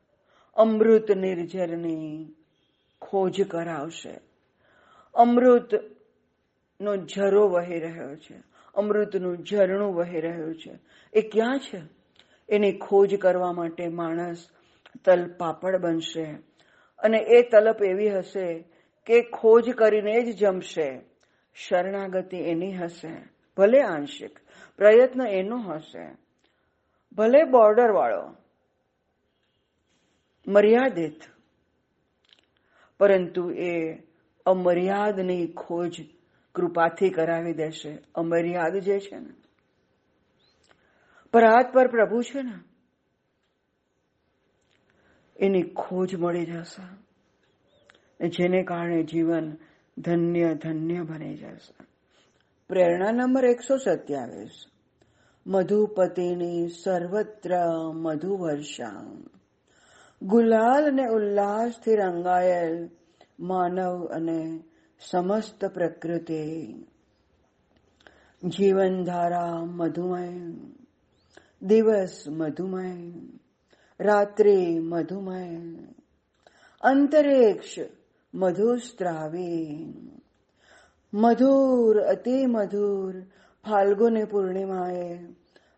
Speaker 1: અમૃત નિર્જરની ખોજ કરાવશે. અમૃત નો ઝરો વહી રહ્યો છે. અમૃતનું ઝરણું વહી રહ્યું છે. એ ક્યાં છે? એની ખોજ કરવા માટે માણસ તલ પાપડ બનશે. અને એ તલપ એવી હશે કે ખોજ કરીને જ જમશે. શરણાગતિ એની હશે. ભલે આંશિક પ્રયત્ન એનો હશે. ભલે બોર્ડર વાળો મર્યાદિત. પરંતુ એ અમર્યાદની ખોજ કૃપાથી કરાવી દેશે. અમર્યાદ જે છે ને, પરાત પર પ્રભુ છે ને, એની ખોજ મળી જશે. જેને કારણે જીવન ધન્ય ધન્ય બની જશે. પ્રેરણા નંબર એકસો સત્યાવીસ. મધુપતિની સર્વત્ર મધુ વર્ષા ગુલાલ અને ઉલ્લાસથી રંગાયેલ માનવ અને સમસ્ત પ્રકૃતિ. જીવનધારા મધુમય, દિવસ મધુમય, રાત્રિ મધુમય, અંતરિક્ષ મધુસ્ત્રાવી. મધુર, અતિ મધુર ફાલ્ગુની પૂર્ણિમાએ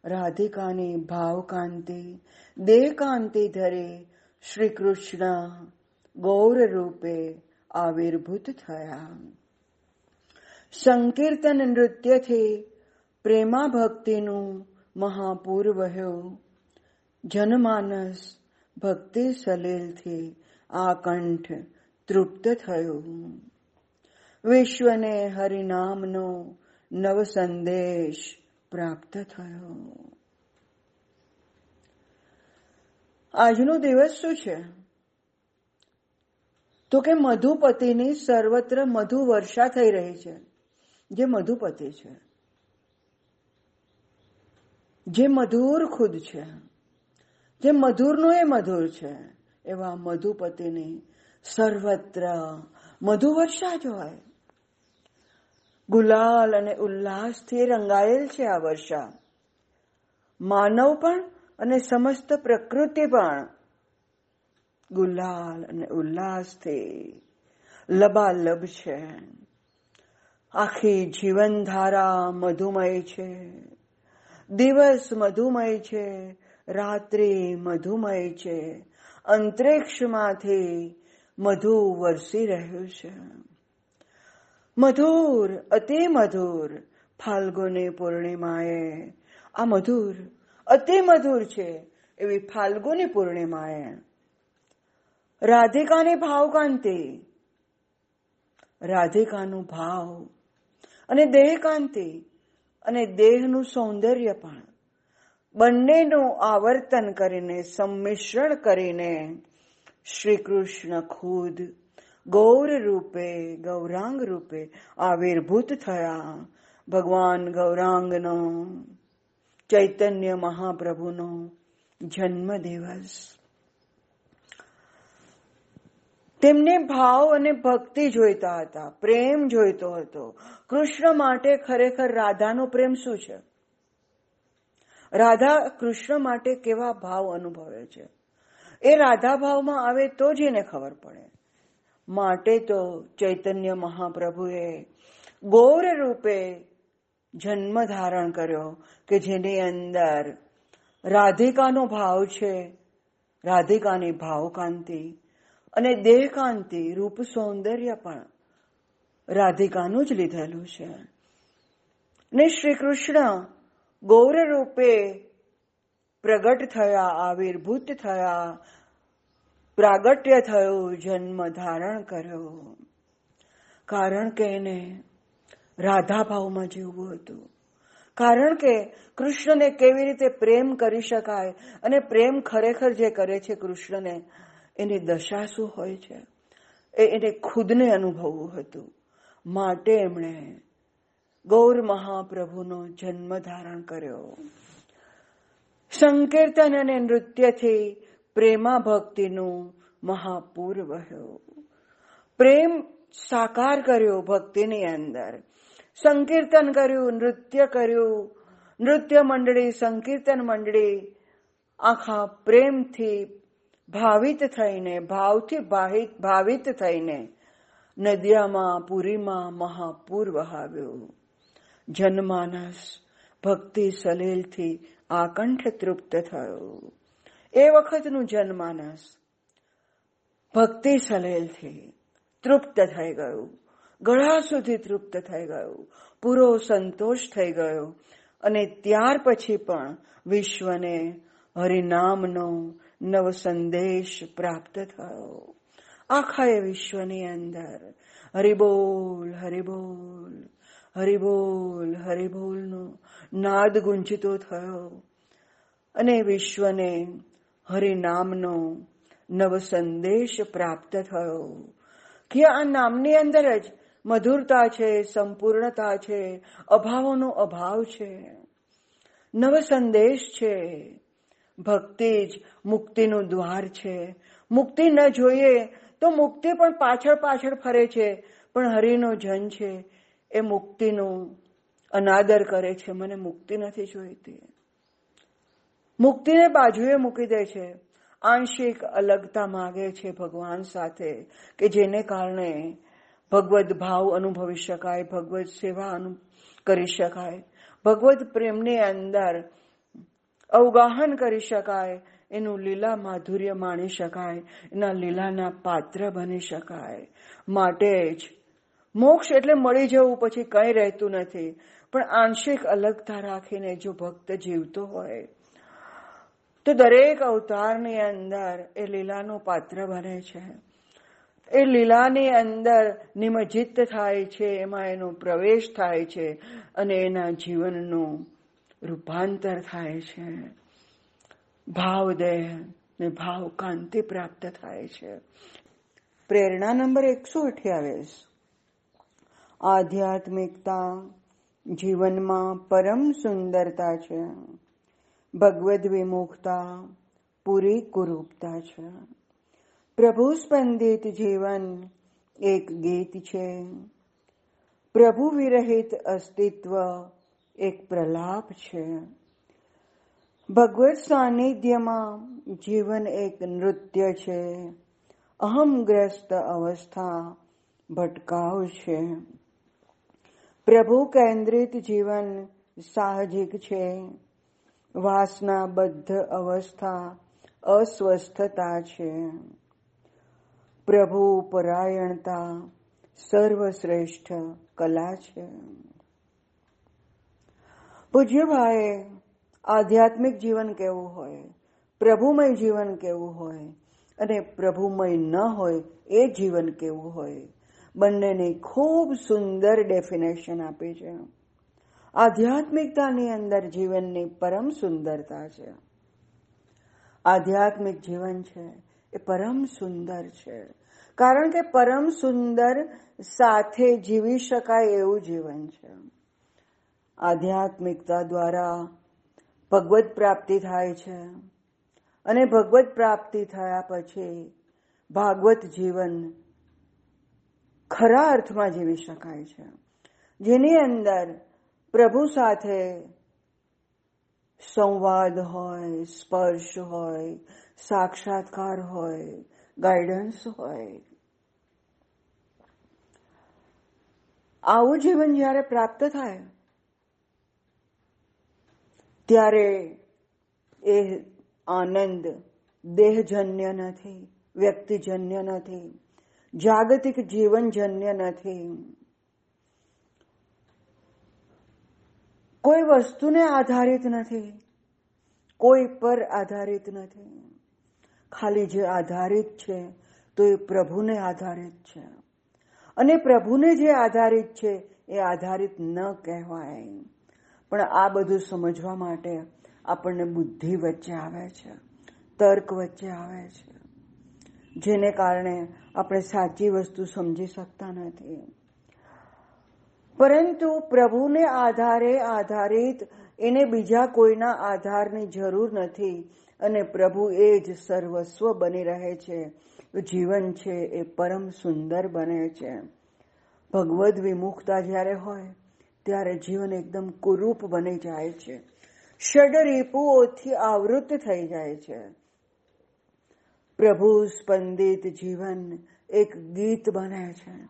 Speaker 1: રાધિકાની ભાવકાંતિ દેહકાંતિ ધરી શ્રી કૃષ્ણ ગૌર રૂપે આવિર્ભૂત થયા. સંકીર્તન નૃત્યથી પ્રેમા ભક્તિનું મહાપૂર વહ્યો જનમાનસ ભક્તિ સલીલથી આ કંઠ તૃપ્ત થયો. વિશ્વને હરિનામનો નવ સંદેશ પ્રાપ્ત થયો. આજનો દિવસ શું છે? તો કે મધુપતિની સર્વત્ર મધુ વર્ષા થઈ રહી છે. જે મધુપતિ છે. જે મધુર ખુદ છે. જે મધુરનું એ મધુર છે. એવા મધુપતિની સર્વત્ર મધુ વર્ષા જ હોય. ગુલાલ અને ઉલ્લાસથી રંગાયેલ છે આ વર્ષા. માનવ પણ અને સમસ્ત પ્રકૃતિ પણ ગુલાલ અને ઉલ્લાસથી લબાલબ છે. આખી જીવનધારા મધુમય છે. દિવસ મધુમય છે, રાત્રિ મધુમય છે. અંતરિક્ષમાંથી મધુ વરસી રહ્યું છે. મધુર, અતિ મધુર ફાલ્ગુની પૂર્ણિમાએ આ મધુર અતિ મધુર છે એવી ફાલ્ગુની પૂર્ણિમાએ. રાધિકાની ભાવકાંતિ રાધિકાનું ભાવ અને દેહકાંતિ અને દેહનું સૌંદર્ય પણ. બંનેનું આવર્તન કરીને, સંમિશ્રણ કરીને શ્રી કૃષ્ણ ખુદ ગૌર રૂપે, ગૌરાંગ રૂપે આવિર્ભૂત થયા. ભગવાન ગૌરાંગનો ચૈતન્ય મહાપ્રભુનો જન્મ દિવસ. તેમને ભાવ અને ભક્તિ જોઈતા હતા, પ્રેમ જોઈતો હતો. કૃષ્ણ માટે ખરેખર રાધાનો પ્રેમ શું છે? રાધા કૃષ્ણ માટે કેવા ભાવ અનુભવે છે? એ રાધા ભાવમાં આવે તો જ એને ખબર પડે. માટે તો ચૈતન્ય મહાપ્રભુએ ગૌર રૂપે જન્મ ધારણ કર્યો કે જેની અંદર રાધિકાનો ભાવ છે. રાધિકાની ભાવકાંતિ અને દેહકાંતિ, રૂપ સૌંદર્ય પણ રાધિકાનું જ લીધેલું છે. ને શ્રી કૃષ્ણ ગૌર રૂપે પ્રગટ થયા, આવિર્ભૂત થયા, પ્રાગટ્ય થયું, જન્મ ધારણ કર્યો. કારણ કે એને રાધા ભાવમાં જીવવું હતું. કારણ કે કૃષ્ણને કેવી રીતે પ્રેમ કરી શકાય અને પ્રેમ ખરેખર જે કરે છે કૃષ્ણને, એની દશા શું હોય છે? એ એને ખુદને અનુભવવું હતું. માટે એમણે ગૌર મહાપ્રભુનો જન્મ ધારણ કર્યો. સંકીર્તન અને નૃત્યથી પ્રેમા ભક્તિનું મહાપૂર વહ્યો પ્રેમ સાકાર કર્યો ભક્તિની અંદર. સંકીર્તન કર્યું, નૃત્ય કર્યું, નૃત્ય મંડળી, સંકીર્તન મંડળી, આખા પ્રેમથી ભાવિત થઈને, ભાવથી ભાવિત થઈને નદિયામાં, પુરીમાં મહાપૂર વહાવ્યો. જનમાનસ ભક્તિ સલેલથી આકંઠ તૃપ્ત થયો. એ વખતનું જનમાનસ ભક્તિ સલેલથી તૃપ્ત થઈ ગયું. ગળા સુધી તૃપ્ત થઈ ગયું. પૂરો સંતોષ થઈ ગયો. અને ત્યાર પછી પણ વિશ્વને હરિનામનો નવ સંદેશ પ્રાપ્ત થયો. આખા એ વિશ્વની અંદર હરિબોલ હરિબોલ હરિબોલ, હરિબોલનો નાદ ગુંજતો થયો. અને વિશ્વને હરિનામનો નવ સંદેશ પ્રાપ્ત થયો. કે આ નામની અંદર જ મધુરતા છે, સંપૂર્ણતા છે, અભાવોનો અભાવ છે. નવ સંદેશ છે. ભક્તિ જ મુક્તિનું દ્વાર છે. મુક્તિ ન જોઈએ તો મુક્તિ પણ પાછળ પાછળ ફરે છે, પણ હરિનો જન છે એ મુક્તિનું અનાદર કરે છે. મને મુક્તિ નથી જોઈતી. મુક્તિને બાજુએ મૂકી દે છે. આંશિક અલગતા માગે છે ભગવાન સાથે કે જેને કારણે ભગવદ ભાવ અનુભવી શકાય, ભગવદ્ સેવા કરી શકાય. ભગવદ પ્રેમની અંદર અવગાહન કરી શકાય, એનું લીલા માધુર્ય માણી શકાય, એના લીલાના પાત્ર બની શકાય. માટે જ મોક્ષ એટલે મળી જવું, પછી કંઈ રહેતું નથી. પણ આંશિક અલગતા રાખીને જો ભક્ત જીવતો હોય, તો દરેક અવતારની અંદર એ લીલાનું પાત્ર બને છે. એ લીલાની અંદર નિમજિત થાય છે, એમાં એનો પ્રવેશ થાય છે અને એના જીવનનું રૂપાંતર થાય છે. ભાવદેહ ને ભાવ કાંતિ પ્રાપ્ત થાય છે. પ્રેરણા નંબર એકસો અઠ્યાવીસ. આધ્યાત્મિકતા જીવનમાં પરમ સુંદરતા છે. ભગવદ વિમુખતા પૂરી કુરૂપતા છે. પ્રભુ સ્પંદિત જીવન એક ગીત છે. પ્રભુ વિરહિત અસ્તિત્વ એક પ્રલાપ છે. ભગવત સાનિધ્યમાં જીવન એક નૃત્ય છે. અહમગ્રસ્ત અવસ્થા ભટકાવ છે. પ્રભુ કેન્દ્રિત જીવન સાહજિક છે. વાસનાબદ્ધ અવસ્થા અસ્વસ્થતા છે. પ્રભુ પરાયણતા સર્વશ્રેષ્ઠ કલા છે. પૂજ્યભાઈ આધ્યાત્મિક જીવન કેવું હોય, પ્રભુમય જીવન કેવું હોય અને પ્રભુમય ન હોય એ જીવન કેવું હોય, બંનેની ખૂબ સુંદર ડેફિનેશન આપી છે. આધ્યાત્મિકતાની અંદર જીવનની પરમ સુંદરતા છે. આધ્યાત્મિક જીવન છે એ પરમ સુંદર છે. કારણ કે પરમ સુંદર સાથે જીવી શકાય એવું જીવન છે. આધ્યાત્મિકતા દ્વારા ભગવત પ્રાપ્તિ થાય છે. અને ભગવત પ્રાપ્તિ થયા પછી ભાગવત જીવન ખરા અર્થમાં જીવી શકાય છે. જેની અંદર પ્રભુ સાથે સંવાદ હોય, સ્પર્શ હોય સાક્ષાત્કાર હોય ગાઈડન્સ હોય આવું જીવન જ્યારે પ્રાપ્ત થાય ત્યારે એ આનંદ દેહજન્ય નથી વ્યક્તિજન્ય નથી જાગતિક જીવનજન્ય નથી કોઈ વસ્તુને આધારિત નથી કોઈ પર આધારિત નથી ખાલી જે આધારિત છે, તો એ પ્રભુને આધારિત છે. અને પ્રભુને જે આધારિત છે, એ આધારિત ન કહેવાય. પણ આ બધું સમજવા માટે આપણને બુદ્ધિ વચ્ચે આવે છે, તર્ક વચ્ચે આવે છે, જેને કારણે આપણે સાચી વસ્તુ સમજી શકતા નથી. પરંતુ પ્રભુને આધારે આધારિત એને બીજા કોઈના આધારની જરૂર નથી અને પ્રભુ એ જ સર્વસ્વ બની રહે છે. જીવન છે એ પરમ સુંદર બને છે. ભગવદ વિમુખતા જ્યારે હોય, ત્યારે જીવન એકદમ કુરૂપ બની જાય છે. ષડરીપુઓથી આવૃત થઈ જાય છે. પ્રભુ સ્પંદિત જીવન એક ગીત બને છે.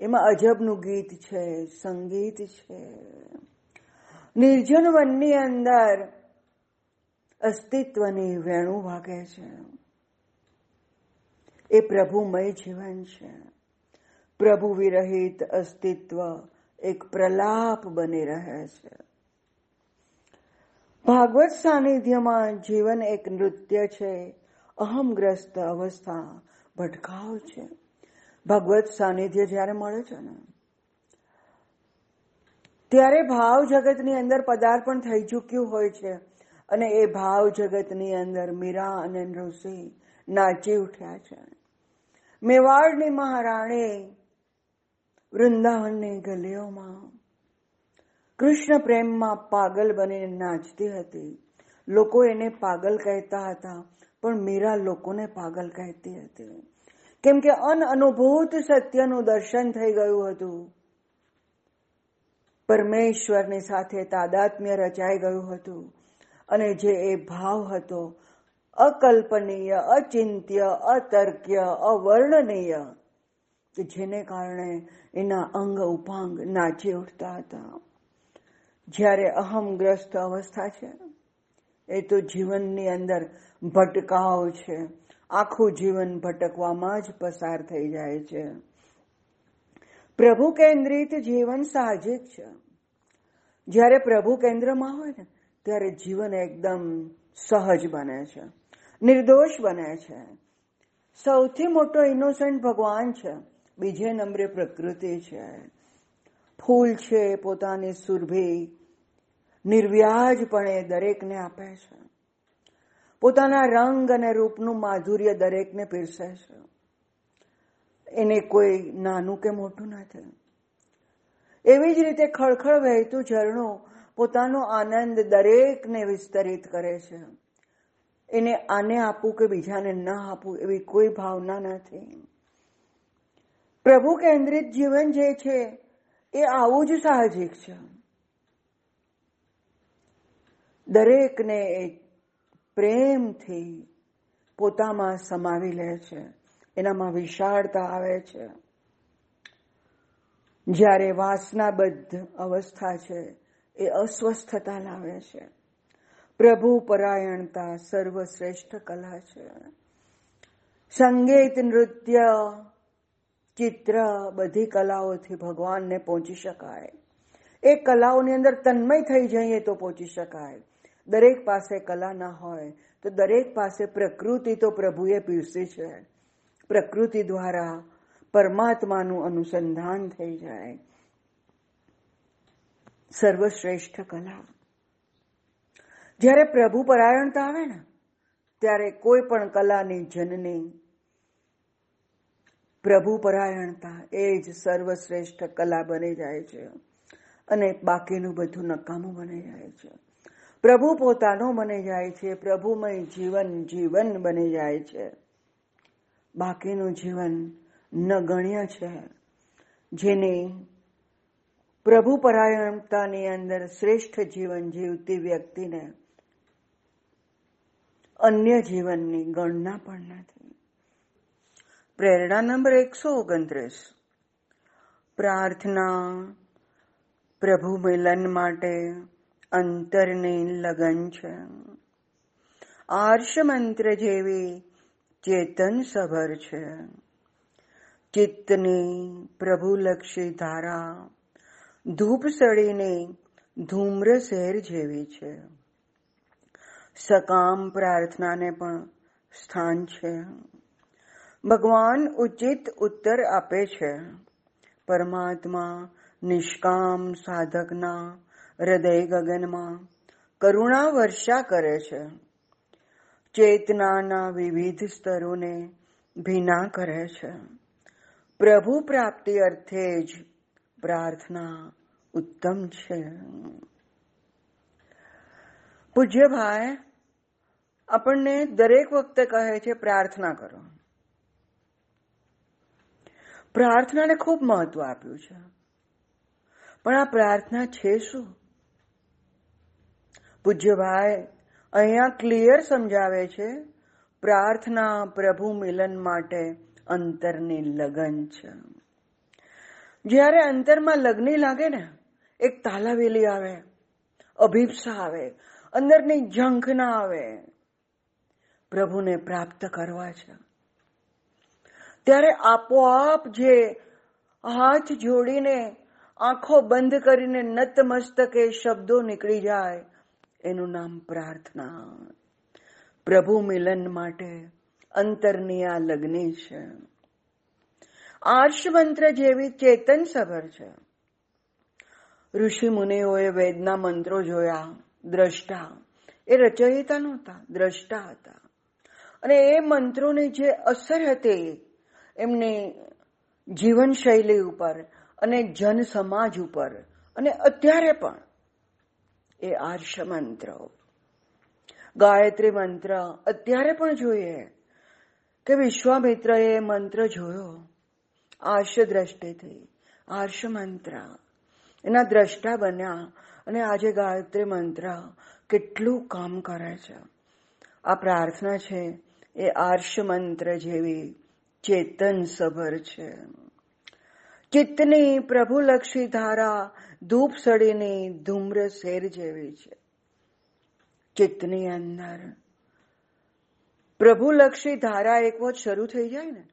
Speaker 1: એમાં અજબનું ગીત છે, સંગીત છે. નિર્જન વનની અંદર અસ્તિત્વની વેણું વાગે છે. એ પ્રભુમય જીવન છે. પ્રભુ વિરહિત અસ્તિત્વ એક પ્રલાપ બની રહે છે. ભાગવત સાનિધ્યમાં જીવન એક નૃત્ય છે. અહમગ્રસ્ત અવસ્થા ભટકાવ છે. ભગવત સાનિધ્ય જ્યારે મળે છે ને ત્યારે ભાવ જગતની અંદર પદાર્પણ થઈ ચૂક્યું હોય છે. અને એ ભાવ જગતની અંદર મીરા અને નૃસિંહ નાચી ઉઠ્યા છે. મેવાડની મહારાણી વૃંદાવનની ગલીઓમાં કૃષ્ણ પ્રેમમાં પાગલ બનીને નાચતી હતી. લોકો એને પાગલ કહેતા હતા, પણ મીરા લોકોને પાગલ કહેતી હતી. કેમ કે અનઅનુભૂત સત્યનું દર્શન થઈ ગયું હતું. પરમેશ્વરની સાથે તાદાત્મ્ય રચાઈ ગયું હતું અને જે એ ભાવ હતો, અકલ્પનીય, અચિંત્ય, અતર્ક્ય, અવર્ણનીય જેને કારણે એના અંગ ઉપાંગ નાચી ઉઠતા હતા. જ્યારે અહમગ્રસ્ત અવસ્થા છે, એ તો જીવનની અંદર ભટકાવ છે. આખું જીવન ભટકવામાં જ પસાર થઈ જાય છે. પ્રભુ કેન્દ્રિત જીવન સાહજિક છે. જ્યારે પ્રભુ કેન્દ્રમાં હોય ને, ત્યારે જીવન એકદમ સહજ બને છે. નિર્દોષ બને છે. સૌથી મોટો ઇનોસન્ટ ભગવાન છે. બીજે નંબરે પ્રકૃતિ છે. ફૂલ છે પોતાની સુરભી. નિર્વ્યાજપણે દરેકને આપે છે. પોતાના રંગ અને રૂપનું માધુર્ય દરેકને પીરસે છે. એને કોઈ નાનું કે મોટું નથી એવી જ રીતે ખળખળ વહેતું ઝરણું પોતાનો આનંદ દરેકને વિસ્તરિત કરે છે. એને આને આપવું કે બીજાને ન આપવું એવી કોઈ ભાવના નથી. પ્રભુ કેન્દ્રિત જીવન જે છે, એ આવું જ સાહજિક છે. દરેકને પ્રેમથી પોતામાં સમાવી લે છે. એનામાં વિશાળતા આવે છે. જ્યારે વાસનાબદ્ધ અવસ્થા છે, એ અસ્વસ્થતા લાવે છે. પ્રભુ પરાયણતા સર્વશ્રેષ્ઠ કલા છે. સંગીત, નૃત્ય, ચિત્ર બધી કલાઓથી ભગવાનને પહોંચી શકાય. એ કલાઓની અંદર તન્મય થઈ જઈએ તો પહોંચી શકાય. દરેક પાસે કલા ના હોય, તો દરેક પાસે પ્રકૃતિ તો પ્રભુએ પીરસી છે. પ્રકૃતિ દ્વારા પરમાત્માનું અનુસંધાન થઈ જાય. સર્વશ્રેષ્ઠ કલા. જ્યારે પ્રભુ પરાયણતા આવે ને, ત્યારે કોઈ પણ કલાની જનની પ્રભુ પરાયણતા એ જ સર્વશ્રેષ્ઠ કલા બની જાય છે અને બાકીનું બધું નકામું બની જાય છે. પ્રભુ પોતાનો બની જાય છે. પ્રભુમય જીવન જીવન બની જાય છે. બાકીનું જીવન નગણ્ય છે. જેને પ્રભુ પરાયણતાની અંદર શ્રેષ્ઠ જીવન જીવતી વ્યક્તિને અન્ય જીવનની ગણના પણ નથી. પ્રેરણા નંબર એકસો ઓગણત્રીસ. પ્રાર્થના પ્રભુ મિલન માટે અંતરની લગન છે. આર્ષ મંત્ર જેવી ચેતન સભર છે. ચિત્તની પ્રભુલક્ષી ધારા, ધૂપ સળીને ધૂમ્ર શહેર જેવી છે. સકામ પ્રાર્થનાને પણ સ્થાન છે. ભગવાન ઉચિત ઉત્તર આપે છે. પરમાત્મા નિષ્કામ સાધકના હૃદય ગગનમાં કરુણા વર્ષા કરે છે. ચેતનાના વિવિધ સ્તરોને ભીના કરે છે. પ્રભુ પ્રાપ્તિ અર્થે જ પ્રાર્થના ઉત્તમ છે. પૂજ્ય ભાઈ, આપણને દરેક વખતે કહે છે, પ્રાર્થના કરો. પ્રાર્થનાને ખૂબ મહત્વ આપ્યું છે. પણ આ પ્રાર્થના છે શું? પૂજ્યભાઈ અહીંયા ક્લિયર સમજાવે છે, પ્રાર્થના પ્રભુ મિલન માટે અંતરની લગન છે. જ્યારે અંતરમાં લગ્ન લાગે ને, એક તાલાવેલી આવે, અભિપ્સા આવે, અંદરની ઝંખ ના આવે, પ્રભુને પ્રાપ્ત કરવા છે. ત્યારે આપોઆપ જે હાથ જોડીને, આંખો બંધ કરીને નતમસ્તકે શબ્દો નીકળી જાય એનું નામ પ્રાર્થના. પ્રભુ મિલન માટે અંતરની આ લગ્ની છે. આર્ષ મંત્ર જેવી ચેતન સભર છે. ઋષિ મુનિઓએ વેદના મંત્રો જોયા, દ્રષ્ટા. એ રચયિતા નહોતા, દ્રષ્ટા હતા. અને એ મંત્રોની જે અસર હતી, એમની જીવનશૈલી ઉપર અને જન સમાજ ઉપર અને અત્યારે પણ એ આર્ષ મંત્ર ગાયત્રી મંત્ર અત્યારે પણ જોઈએ કે વિશ્વામિત્ર એ મંત્ર જોયો. આર્ષ દ્રષ્ટિથી આર્ષ મંત્ર એના દ્રષ્ટા બન્યા અને આજે ગાયત્રી મંત્ર કેટલું કામ કરે છે. આ પ્રાર્થના છે, એ આર્ષ મંત્ર જેવી ચેતન સભર છે. ચિત્તની પ્રભુલક્ષી ધારા ધૂપ સળીની ધૂમ્ર શેર જેવી છે. ચિત્તની અંદર પ્રભુલક્ષી ધારા એક વખત શરૂ થઈ જાય ને,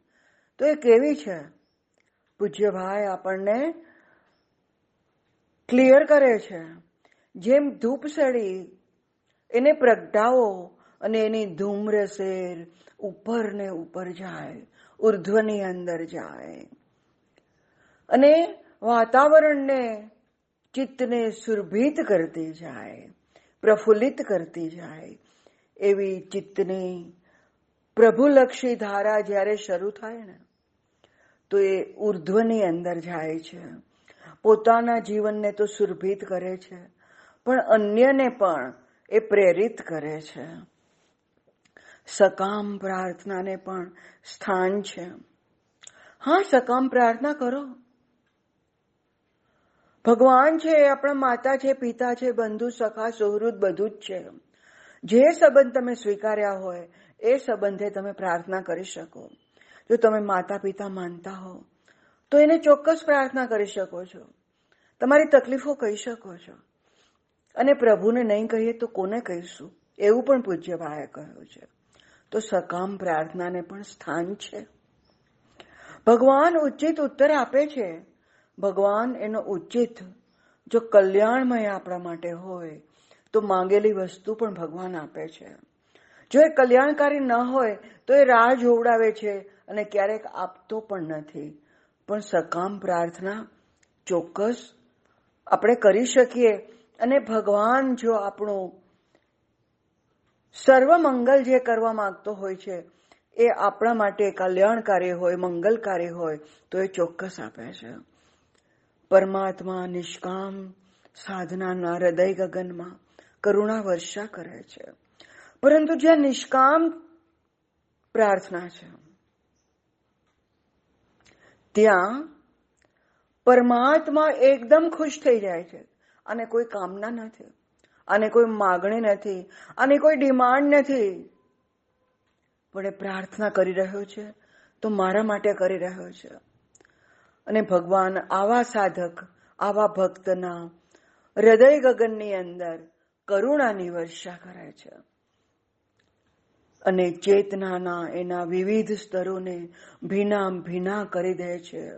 Speaker 1: તો એ કેવી છે? પૂજ્ય ભાઈ આપણને ક્લિયર કરે છે. જેમ ધૂપ સડી, એને પ્રગટાવો અને એની ધૂમ્ર શેર ઉપર ને ઉપર જાય, ઉર્ધ્વની અંદર જાય. અને વાતાવરણને ચિત્તને સુરભિત કરતી જાય, પ્રફુલ્લિત કરતી જાય. એવી ચિત્તની પ્રભુલક્ષી ધારા જ્યારે શરૂ થાય ને, તો એ ઉર્ધ્વની અંદર જાય છે. પોતાના જીવનને તો સુરભિત કરે છે, પણ અન્યને પણ એ પ્રેરિત કરે છે. સકામ પ્રાર્થનાને પણ સ્થાન છે. હા, સકામ પ્રાર્થના કરો. ભગવાન છે, આપણા માતા છે, પિતા છે, બંધુ, સખા, સુહૃદ, બધું જ છે. જે સંબંધ તમે સ્વીકાર્યા હોય, એ સંબંધે તમે પ્રાર્થના કરી શકો. જો તમે માતા, પિતા માનતા હો, તો એને ચોક્કસ પ્રાર્થના કરી શકો છો. તમારી તકલીફો કહી શકો છો. અને પ્રભુને નહીં કહીએ તો કોને કહીશું? એવું પણ પૂજ્ય ભાઈએ કહ્યું છે. તો સકામ પ્રાર્થનાને પણ સ્થાન છે. ભગવાન ઉચિત ઉત્તર આપે છે. ભગવાન એનો ઉચિત, જો કલ્યાણમય આપણા માટે હોય, તો માંગેલી વસ્તુ પણ ભગવાન આપે છે. જો એ કલ્યાણકારી ન હોય, તો એ રાહ જોવડાવે છે અને ક્યારેક આપતો પણ નથી. પણ સકામ પ્રાર્થના ચોક્કસ આપણે કરી શકીએ અને ભગવાન જો આપણું સર્વ મંગલ જે કરવા માંગતો હોય છે, એ આપણા માટે કલ્યાણકારી હોય, મંગલકારી હોય, તો એ ચોક્કસ આપે છે. પરમાત્મા નિષ્કામ સાધનાના હૃદય ગગનમાં કરુણા વર્ષા કરે છે. પરંતુ જ્યાં નિષ્કામ પ્રાર્થના છે, ત્યાં પરમાત્મા એકદમ ખુશ થઈ જાય છે અને કોઈ કામના નથી, અને કોઈ માગણી નથી, અને કોઈ ડિમાન્ડ નથી. પણ એ પ્રાર્થના કરી રહ્યો છે, તો મારા માટે કરી રહ્યો છે. અને ભગવાન આવા સાધક, આવા ભક્તના હૃદય ગગનની અંદર કરુણાની વર્ષા કરે છે. અને ચેતનાના એના વિવિધ સ્તરોને ભીના ભીના કરી દે છે.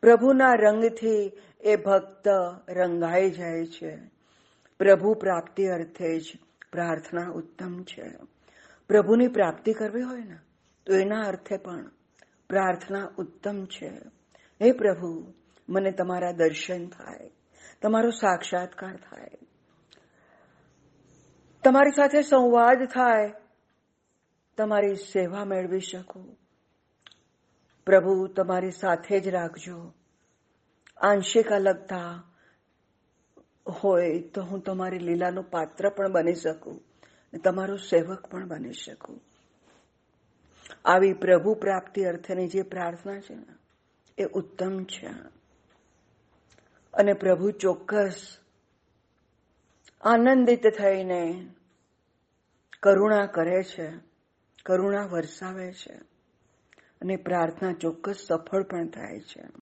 Speaker 1: પ્રભુના રંગથી એ ભક્ત રંગાઈ જાય છે. પ્રભુ પ્રાપ્તિ અર્થે જ પ્રાર્થના ઉત્તમ છે. પ્રભુની પ્રાપ્તિ કરવી હોય ને, તો એના અર્થે પણ પ્રાર્થના ઉત્તમ છે. હે પ્રભુ, મને તમારા દર્શન થાય, તમારો સાક્ષાત્કાર થાય. તમારી સાથે સંવાદ થાય, તમારી સેવા મેળવી શકું. પ્રભુ, તમારી સાથે જ રાખજો. આંશિક અલગતા હોય તો હું તમારી લીલાનું પાત્ર પણ બની શકું તમારું સેવક પણ બની શકું. આવી પ્રભુ પ્રાપ્તિ અર્થની જે પ્રાર્થના છે ને એ ઉત્તમ છે. અને પ્રભુ ચોક્કસ આનંદિત થઈને કરુણા કરે છે, કરુણા વરસાવે છે અને પ્રાર્થના ચોક્કસ સફળ પણ થાય છે.